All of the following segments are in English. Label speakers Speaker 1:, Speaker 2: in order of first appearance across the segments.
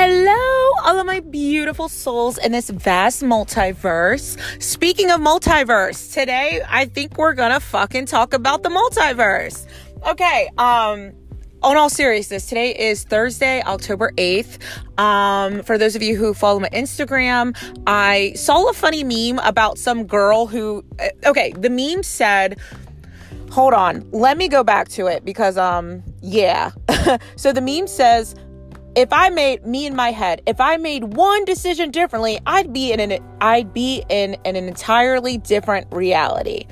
Speaker 1: Hello, all of my beautiful souls in this vast multiverse. Speaking of multiverse, today I think we're gonna fucking talk about the multiverse. Okay, um, on all seriousness, today is Thursday, October 8th. Um, for those of you who follow my Instagram, I saw a funny meme about some girl who, uh, okay, the meme said, hold on, let me go back to it because, um, yeah. so the meme says, if I made me in my head, if I made one decision differently, I'd be in an I'd be in an entirely different reality.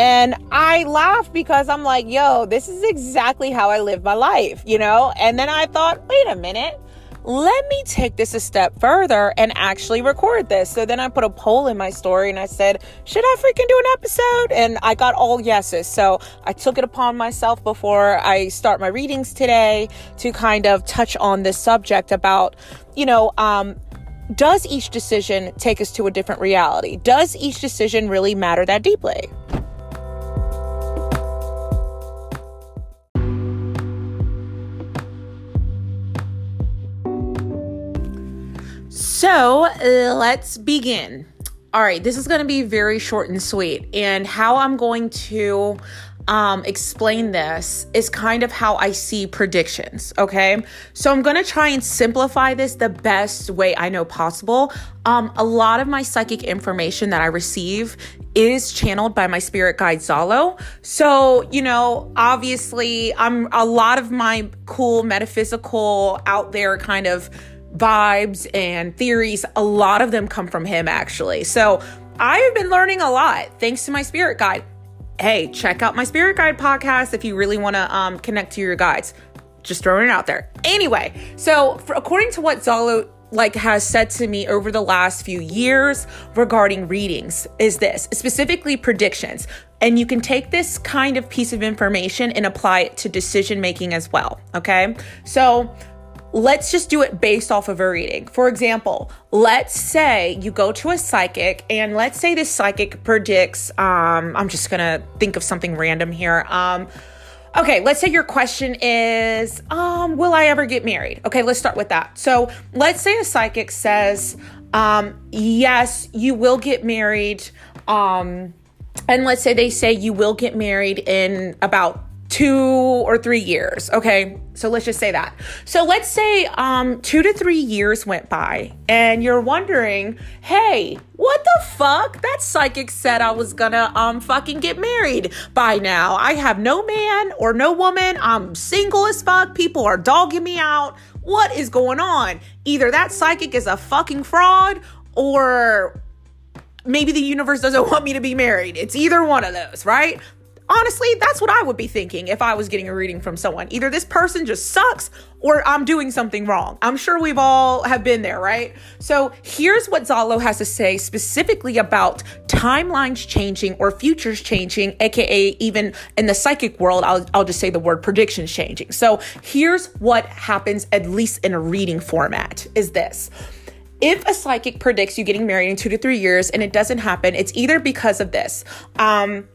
Speaker 1: And I laugh because I'm like, yo, this is exactly how I live my life, you know? And then I thought, wait a minute let me take this a step further and actually record this. So then I put a poll in my story and I said, should I freaking do an episode? And I got all yeses. So I took it upon myself before I start my readings today to kind of touch on this subject about, you know, um, does each decision take us to a different reality? Does each decision really matter that deeply? So let's begin. All right, this is going to be very short and sweet. And how I'm going to um, explain this is kind of how I see predictions. Okay. So I'm going to try and simplify this the best way I know possible. Um, a lot of my psychic information that I receive is channeled by my spirit guide Zalo. So, you know, obviously, I'm a lot of my cool metaphysical out there kind of vibes and theories, a lot of them come from him actually. So I've been learning a lot thanks to my spirit guide. Hey, check out my spirit guide podcast if you really want to um, connect to your guides. Just throwing it out there. Anyway, so for, according to what Zalo like has said to me over the last few years regarding readings is this specifically predictions and you can take this kind of piece of information and apply it to decision making as well okay so let's just do it based off of a reading. For example, let's say you go to a psychic and let's say this psychic predicts um I'm just to think of something random here. Um Okay, let's say your question is, um, will I ever get married? Okay, let's start with that. So let's say a psychic says, um, yes, you will get married. Um, and let's say they say you will get married in about two or three years. Okay. So let's just say that. So let's say um, two to three years went by and you're wondering, hey, what the fuck? That psychic said I was gonna um fucking get married by now. I have no man or no woman. I'm single as fuck. People are dogging me out. What is going on? Either that psychic is a fucking fraud or maybe the universe doesn't want me to be married. It's either one of those, right? Honestly, that's what I would be thinking if I was getting a reading from someone. Either this person just sucks or I'm doing something wrong. I'm sure we've all have been there, right? So here's what Zalo has to say specifically about timelines changing or futures changing, aka even in the psychic world, I'll, I'll just say the word predictions changing. So here's what happens, at least in a reading format, is this. If a psychic predicts you getting married in two to three years and it doesn't happen, it's either because of this. Um,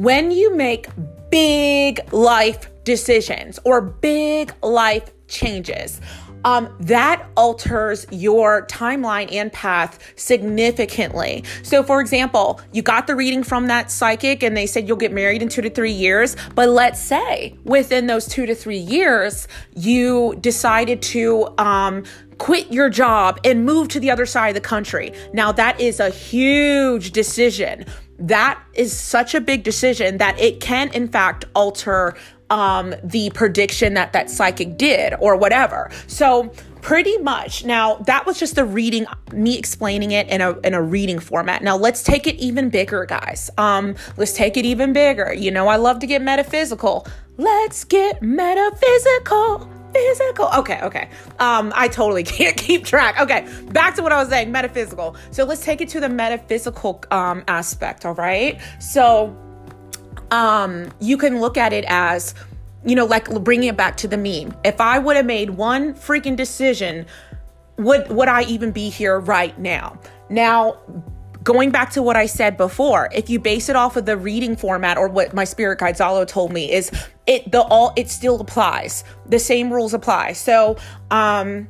Speaker 1: when you make big life decisions or big life changes, um, that alters your timeline and path significantly. So, for example, you got the reading from that psychic and they said you'll get married in two to three years. But let's say within those two to three years, you decided to um, quit your job and move to the other side of the country. Now, that is a huge decision that is such a big decision that it can, in fact, alter um, the prediction that that psychic did or whatever. So, pretty much. Now that was just the reading me explaining it in a in a reading format. Now let's take it even bigger guys. Um let's take it even bigger. You know i love to get metaphysical. Let's get metaphysical physical. Okay, okay. Um, I totally can't keep track. Okay, back to what I was saying, metaphysical. So let's take it to the metaphysical um aspect, all right? So um you can look at it as you know, like bringing it back to the meme. If I would have made one freaking decision, would would I even be here right now? Now, going back to what I said before, if you base it off of the reading format or what my spirit guide Zalo told me is it the all it still applies. The same rules apply. So, um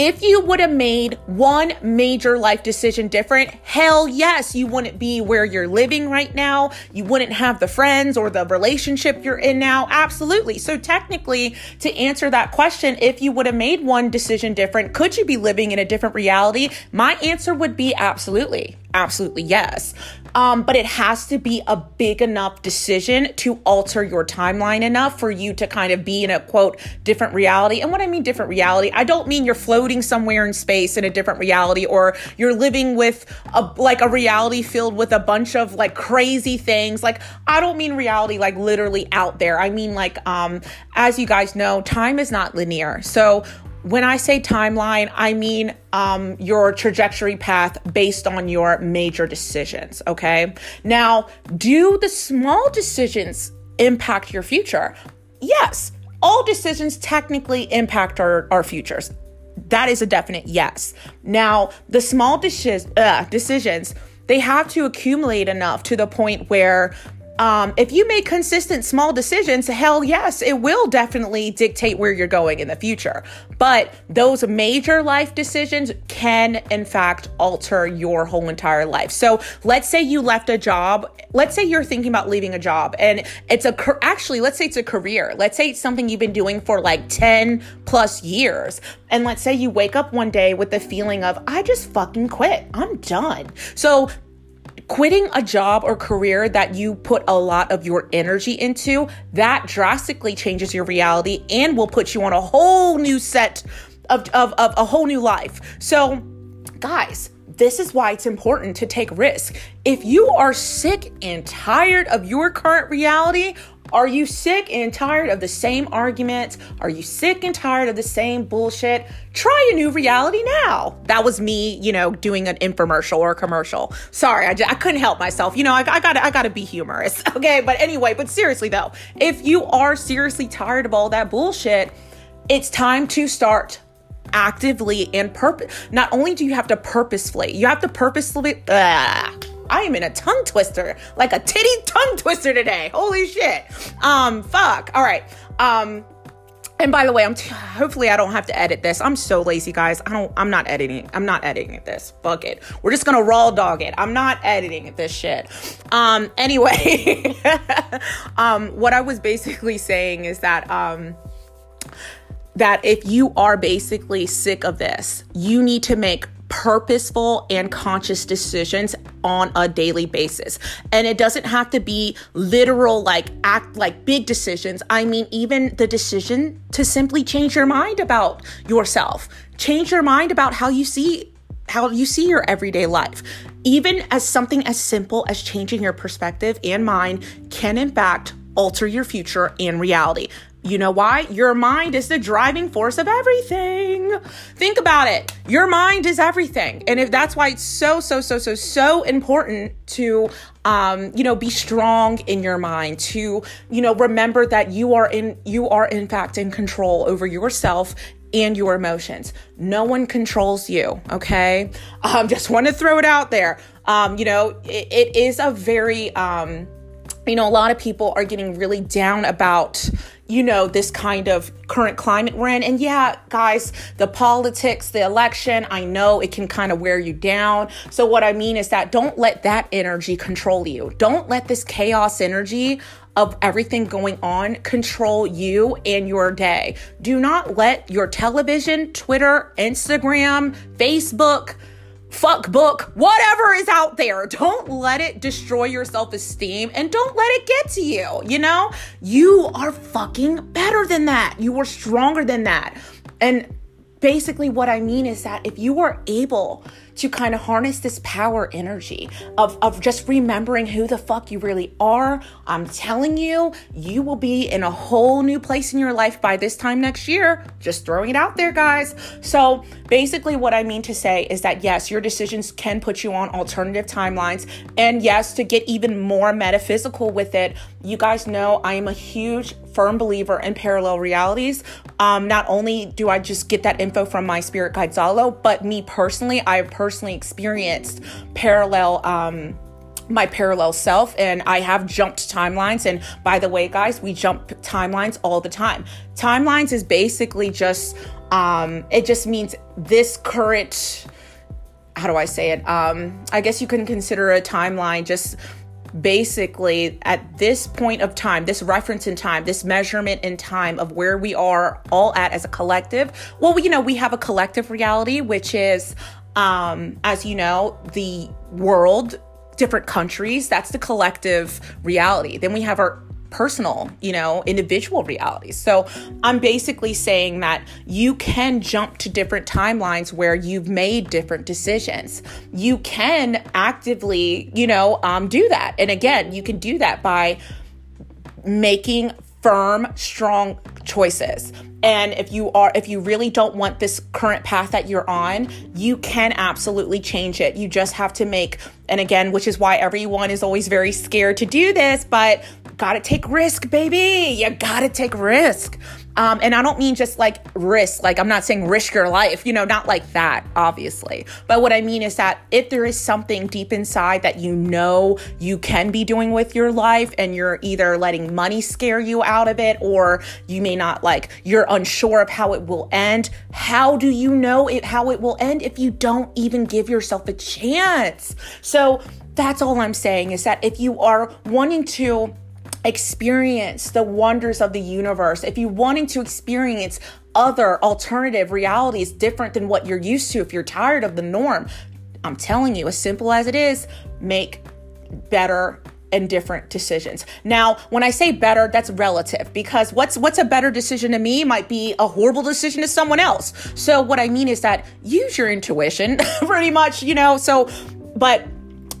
Speaker 1: If you would have made one major life decision different, hell yes, you wouldn't be where you're living right now. You wouldn't have the friends or the relationship you're in now. Absolutely. So, technically, to answer that question, if you would have made one decision different, could you be living in a different reality? My answer would be absolutely. Absolutely, yes. Um, but it has to be a big enough decision to alter your timeline enough for you to kind of be in a quote different reality. And what I mean different reality, I don't mean you're floating somewhere in space in a different reality or you're living with a like a reality filled with a bunch of like crazy things. Like I don't mean reality like literally out there. I mean like um as you guys know, time is not linear. So when I say timeline, I mean um, your trajectory path based on your major decisions. Okay. Now, do the small decisions impact your future? Yes. All decisions technically impact our, our futures. That is a definite yes. Now, the small deci- uh, decisions, they have to accumulate enough to the point where um, if you make consistent small decisions, hell yes, it will definitely dictate where you're going in the future. But those major life decisions can, in fact, alter your whole entire life. So let's say you left a job. Let's say you're thinking about leaving a job and it's a, actually, let's say it's a career. Let's say it's something you've been doing for like 10 plus years. And let's say you wake up one day with the feeling of, I just fucking quit. I'm done. So quitting a job or career that you put a lot of your energy into, that drastically changes your reality and will put you on a whole new set of, of, of a whole new life. So, guys, this is why it's important to take risk. If you are sick and tired of your current reality, are you sick and tired of the same arguments? Are you sick and tired of the same bullshit? Try a new reality now. That was me, you know, doing an infomercial or a commercial. Sorry, I, just, I couldn't help myself. You know, I, I gotta, I gotta be humorous. Okay, but anyway, but seriously though, if you are seriously tired of all that bullshit, it's time to start actively and purpose. Not only do you have to purposefully, you have to purposefully. Uh, I am in a tongue twister, like a titty tongue twister today. Holy shit. Um, fuck. All right. Um, and by the way, I'm t- hopefully I don't have to edit this. I'm so lazy, guys. I don't. I'm not editing. I'm not editing this. Fuck it. We're just gonna raw dog it. I'm not editing this shit. Um. Anyway, um. What I was basically saying is that um that if you are basically sick of this, you need to make purposeful and conscious decisions on a daily basis. And it doesn't have to be literal, like act like big decisions. I mean, even the decision to simply change your mind about yourself, change your mind about how you see how you see your everyday life. Even as something as simple as changing your perspective and mind can in fact alter your future and reality. You know why? Your mind is the driving force of everything. Think about it. Your mind is everything. And if that's why it's so, so, so, so, so important to, um, you know, be strong in your mind, to, you know, remember that you are in, you are in fact in control over yourself and your emotions. No one controls you, okay? Um, just want to throw it out there. Um, you know, it, it is a very, um, you know, a lot of people are getting really down about, you know, this kind of current climate we're in. And yeah, guys, the politics, the election, I know it can kind of wear you down. So, what I mean is that don't let that energy control you. Don't let this chaos energy of everything going on control you and your day. Do not let your television, Twitter, Instagram, Facebook, fuck book, whatever is out there. Don't let it destroy your self esteem and don't let it get to you. You know, you are fucking better than that. You are stronger than that. And basically, what I mean is that if you are able to kind of harness this power energy of, of just remembering who the fuck you really are. I'm telling you, you will be in a whole new place in your life by this time next year. Just throwing it out there, guys. So basically, what I mean to say is that yes, your decisions can put you on alternative timelines. And yes, to get even more metaphysical with it, you guys know I am a huge firm believer in parallel realities. Um, not only do I just get that info from my spirit guide Zalo, but me personally, I have personally experienced parallel um, my parallel self and I have jumped timelines. And by the way, guys, we jump timelines all the time. Timelines is basically just, um, it just means this current, how do I say it? Um, I guess you can consider a timeline just basically at this point of time, this reference in time, this measurement in time of where we are all at as a collective. Well, you know, we have a collective reality, which is, um, as you know, the world different countries. That's the collective reality. Then we have our personal, you know, individual realities. So I'm basically saying that you can jump to different timelines where you've made different decisions. You can actively, you know, um, do that. And again, you can do that by making firm, strong choices. And if you are, if you really don't want this current path that you're on, you can absolutely change it. You just have to make, and again, which is why everyone is always very scared to do this, but gotta take risk, baby. You gotta take risk. Um, and I don't mean just like risk, like I'm not saying risk your life, you know, not like that, obviously. But what I mean is that if there is something deep inside that you know you can be doing with your life and you're either letting money scare you out of it or you may not like, you're unsure of how it will end, how do you know it, how it will end if you don't even give yourself a chance? So that's all I'm saying is that if you are wanting to, experience the wonders of the universe, if you're wanting to experience other alternative realities different than what you're used to, if you're tired of the norm, I'm telling you, as simple as it is, make better and different decisions. Now, when I say better, that's relative because what's what's a better decision to me might be a horrible decision to someone else. So what I mean is that use your intuition pretty much, you know. So but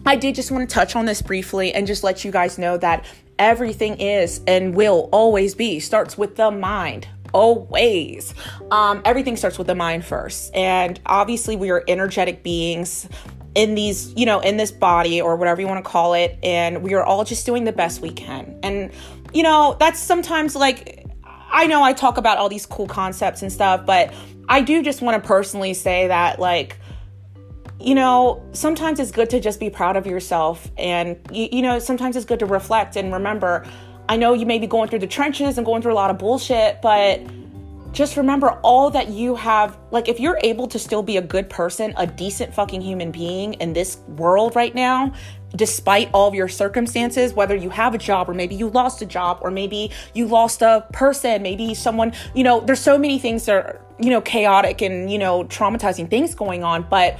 Speaker 1: I did just want to touch on this briefly and just let you guys know that everything is and will always be starts with the mind always. Um, everything starts with the mind first. And obviously we are energetic beings in these you know in this body or whatever you want to call it and we are all just doing the best we can. And you know that's sometimes like i know i talk about all these cool concepts and stuff but i do just want to personally say that like you know, sometimes it's good to just be proud of yourself. And, you, you, know, sometimes it's good to reflect and remember. I know you may be going through the trenches and going through a lot of bullshit, but just remember all that you have. Like, if you're able to still be a good person, a decent fucking human being in this world right now, despite all of your circumstances, whether you have a job or maybe you lost a job or maybe you lost a person, maybe someone, you know, there's so many things that are, you know, chaotic and, you know, traumatizing things going on. But,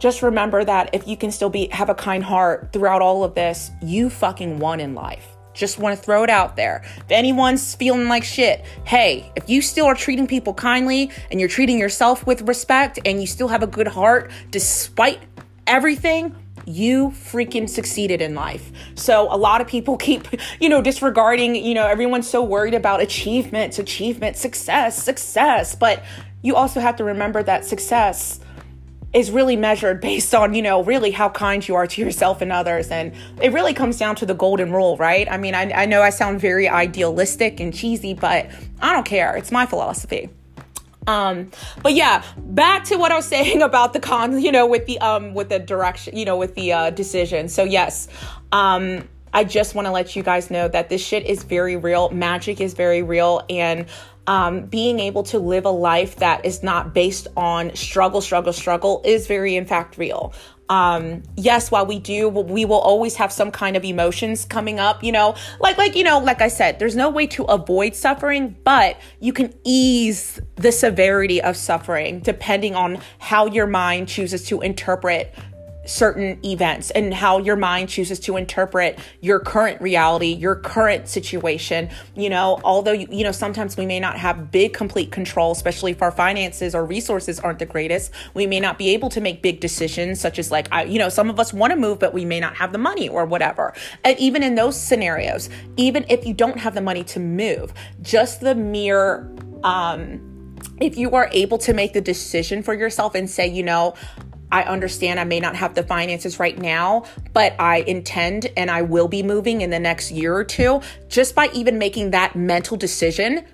Speaker 1: just remember that if you can still be have a kind heart throughout all of this, you fucking won in life. Just want to throw it out there. If anyone's feeling like shit, hey, if you still are treating people kindly and you're treating yourself with respect and you still have a good heart despite everything, you freaking succeeded in life. So a lot of people keep, you know, disregarding, you know, everyone's so worried about achievements, achievement, success, success, but you also have to remember that success is really measured based on, you know, really how kind you are to yourself and others. And it really comes down to the golden rule, right? I mean, I, I know I sound very idealistic and cheesy, but I don't care. It's my philosophy. Um, but yeah, back to what I was saying about the cons, you know, with the um with the direction, you know, with the uh decision. So yes, um I just want to let you guys know that this shit is very real. Magic is very real. And um, being able to live a life that is not based on struggle, struggle, struggle is very, in fact, real. Um, yes, while we do, we will always have some kind of emotions coming up, you know, like, like, you know, like I said, there's no way to avoid suffering, but you can ease the severity of suffering depending on how your mind chooses to interpret certain events and how your mind chooses to interpret your current reality, your current situation. You know, although, you, you know, sometimes we may not have big, complete control, especially if our finances or resources aren't the greatest. We may not be able to make big decisions, such as like, I, you know, some of us want to move, but we may not have the money or whatever. And even in those scenarios, even if you don't have the money to move, just the mere, um, if you are able to make the decision for yourself and say, you know, I understand I may not have the finances right now, but I intend and I will be moving in the next year or two. Just by even making that mental decision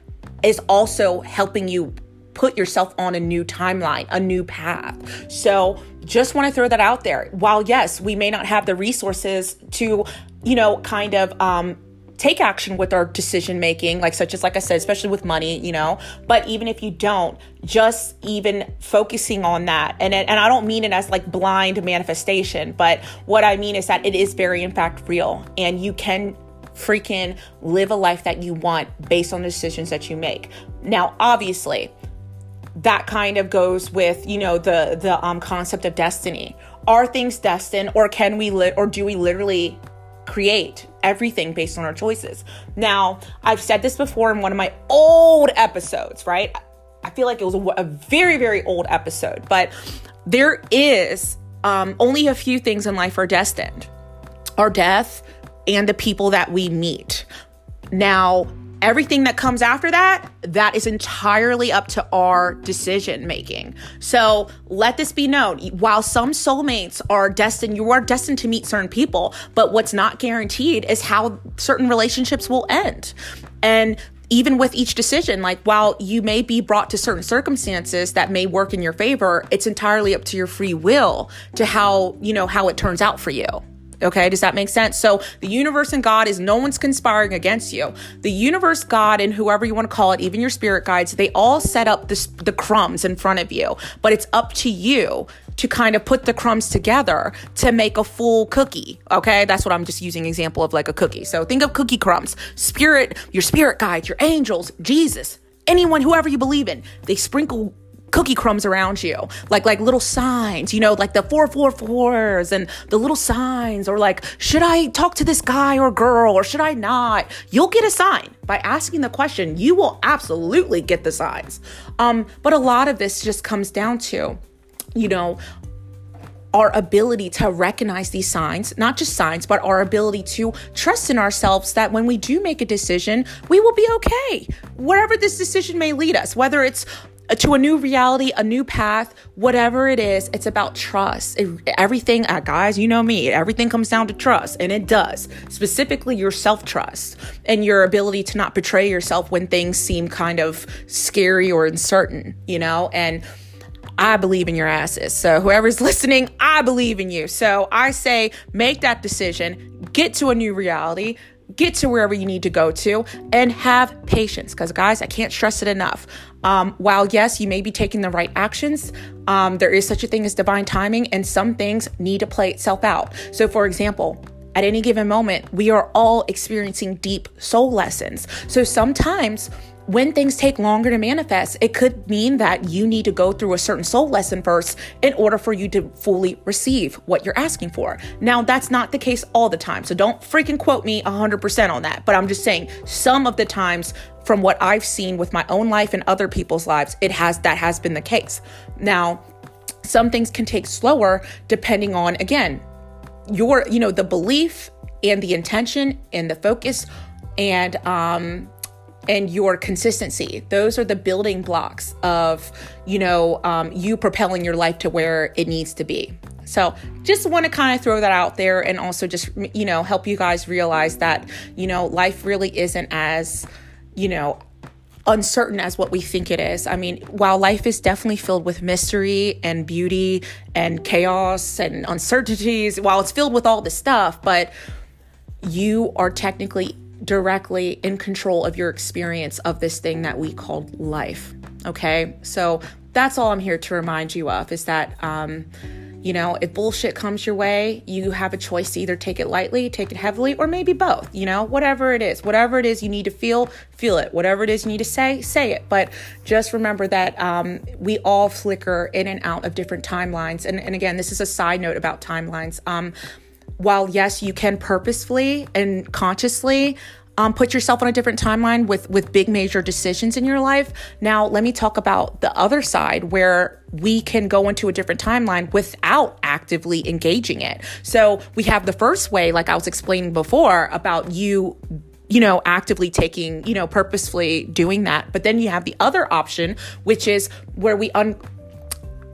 Speaker 1: is also helping you put yourself on a new timeline, a new path. So just want to throw that out there. While yes, we may not have the resources to, you know, kind of um, take action with our decision making, like such as like I said, especially with money, you know. But even if you don't, just even focusing on that, and and I don't mean it as like blind manifestation, but what I mean is that it is very in fact real, and you can freaking live a life that you want based on the decisions that you make. Now, obviously, that kind of goes with you know the the um concept of destiny. Are things destined, or can we lit, or do we literally create everything based on our choices. Now, I've said this before in one of my old episodes, right? I feel like it was a, a very, very old episode, but there is um, only a few things in life are destined our death and the people that we meet. Now, Everything that comes after that, that is entirely up to our decision making. So let this be known. While some soulmates are destined, you are destined to meet certain people, but what's not guaranteed is how certain relationships will end. And even with each decision, like while you may be brought to certain circumstances that may work in your favor, it's entirely up to your free will to how, you know, how it turns out for you. Okay, does that make sense? So the universe and God is no one's conspiring against you. The universe, God, and whoever you want to call it, even your spirit guides, they all set up this, the crumbs in front of you. But it's up to you to kind of put the crumbs together to make a full cookie. Okay, that's what I'm just using example of like a cookie. So think of cookie crumbs. Spirit, your spirit guides, your angels, Jesus, anyone, whoever you believe in, they sprinkle cookie crumbs around you, like like little signs, you know, like the four four fours and the little signs, or like should I talk to this guy or girl or should I not? You'll get a sign by asking the question. You will absolutely get the signs. Um, but a lot of this just comes down to, you know, our ability to recognize these signs, not just signs, but our ability to trust in ourselves that when we do make a decision, we will be okay. Wherever this decision may lead us, whether it's to a new reality, a new path, whatever it is, it's about trust. It, everything, uh, guys, you know me, everything comes down to trust, and it does. Specifically, your self trust and your ability to not betray yourself when things seem kind of scary or uncertain, you know? And I believe in your asses. So, whoever's listening, I believe in you. So, I say make that decision, get to a new reality get to wherever you need to go to and have patience. Because guys i can't stress it enough. Um, while yes you may be taking the right actions um, there is such a thing as divine timing and some things need to play itself out. So for example at any given moment we are all experiencing deep soul lessons. So sometimes when things take longer to manifest, it could mean that you need to go through a certain soul lesson first in order for you to fully receive what you're asking for. Now, that's not the case all the time. So don't freaking quote me 100% on that. But I'm just saying some of the times from what I've seen with my own life and other people's lives, it has that has been the case. Now, some things can take slower depending on again, your, you know, the belief and the intention and the focus and um and your consistency. Those are the building blocks of, you know, um, you propelling your life to where it needs to be. So, just want to kind of throw that out there and also just, you know, help you guys realize that, you know, life really isn't as, you know, uncertain as what we think it is. I mean, while life is definitely filled with mystery and beauty and chaos and uncertainties, while it's filled with all this stuff, but you are technically directly in control of your experience of this thing that we call life. Okay. So that's all I'm here to remind you of is that, um, you know, if bullshit comes your way, you have a choice to either take it lightly, take it heavily, or maybe both, you know, whatever it is, whatever it is you need to feel, feel it. Whatever it is you need to say, say it. But just remember that um, we all flicker in and out of different timelines. And, and again, this is a side note about timelines. Um, while yes, you can purposefully and consciously um, put yourself on a different timeline with with big major decisions in your life. Now, let me talk about the other side where we can go into a different timeline without actively engaging it. So we have the first way, like I was explaining before, about you you know, actively taking, you know, purposefully doing that. But then you have the other option, which is where we un-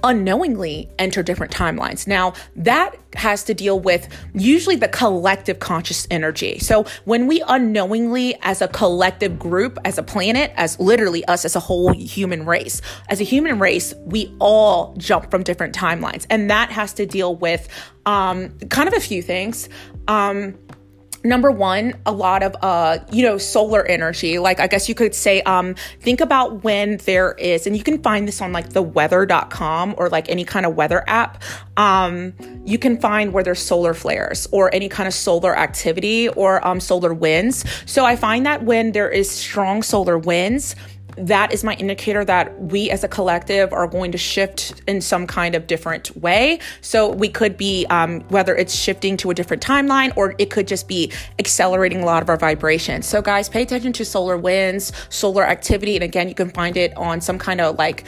Speaker 1: unknowingly enter different timelines. Now, that has to deal with usually the collective conscious energy. So, when we unknowingly, as a collective group, as a planet, as literally us as a whole human race, as a human race, we all jump from different timelines. And that has to deal with um, kind of a few things. Um, number one a lot of uh you know solar energy. Like i guess you could say um think about when there is and you can find this on like the weather.com or like any kind of weather app. Um you can find where there's solar flares or any kind of solar activity or um solar winds. So i find that when there is strong solar winds that is my indicator that we as a collective are going to shift in some kind of different way. So we could be, um, whether it's shifting to a different timeline or it could just be accelerating a lot of our vibrations. So, guys, pay attention to solar winds, solar activity. And again, you can find it on some kind of like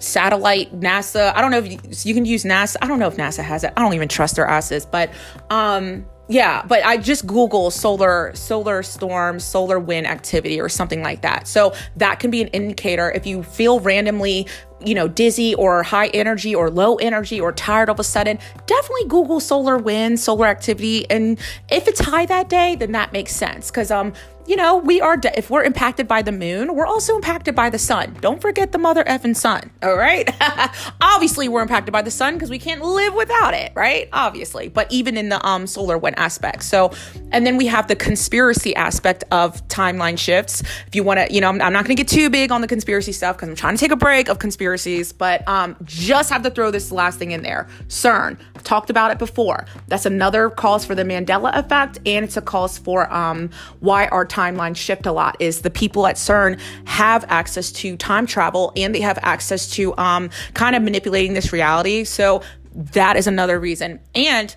Speaker 1: satellite nasa i don't know if you, you, can use nasa i don't know if nasa has it i don't even trust their asses but um yeah but i just google solar solar storm solar wind activity or something like that. So that can be an indicator. If you feel randomly you know dizzy or high energy or low energy or tired all of a sudden definitely google solar wind solar activity and if it's high that day then that makes sense because um you know, we are, de- if we're impacted by the moon, we're also impacted by the sun. Don't forget the mother effing sun. All right. Obviously, we're impacted by the sun because we can't live without it, right? Obviously. But even in the um, solar wind aspect. So, and then we have the conspiracy aspect of timeline shifts. If you want to, you know, I'm, I'm not going to get too big on the conspiracy stuff because I'm trying to take a break of conspiracies, but um, just have to throw this last thing in there. CERN. I've talked about it before. That's another cause for the Mandela effect, and it's a cause for um, why our timeline shift a lot is the people at CERN have access to time travel and they have access to um, kind of manipulating this reality. So that is another reason. And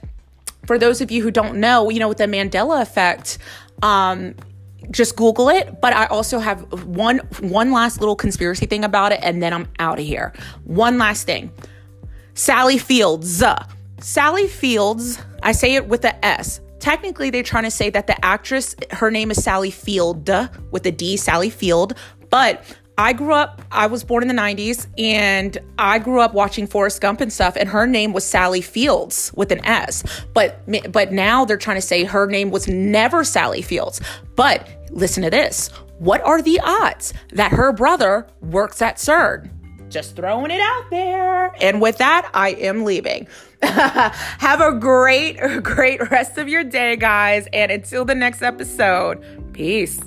Speaker 1: for those of you who don't know, you know, with the Mandela effect, um, just Google it. But I also have one one last little conspiracy thing about it, and then I'm out of here. One last thing. Sally Fields. Sally Fields, I say it with a S. Technically, they're trying to say that the actress, her name is Sally Field with a D, Sally Field. But I grew up, I was born in the 90s, and I grew up watching Forrest Gump and stuff, and her name was Sally Fields with an S. But but now they're trying to say her name was never Sally Fields. But listen to this. What are the odds that her brother works at CERN? Just throwing it out there. And with that, I am leaving. Have a great, great rest of your day, guys. And until the next episode, peace.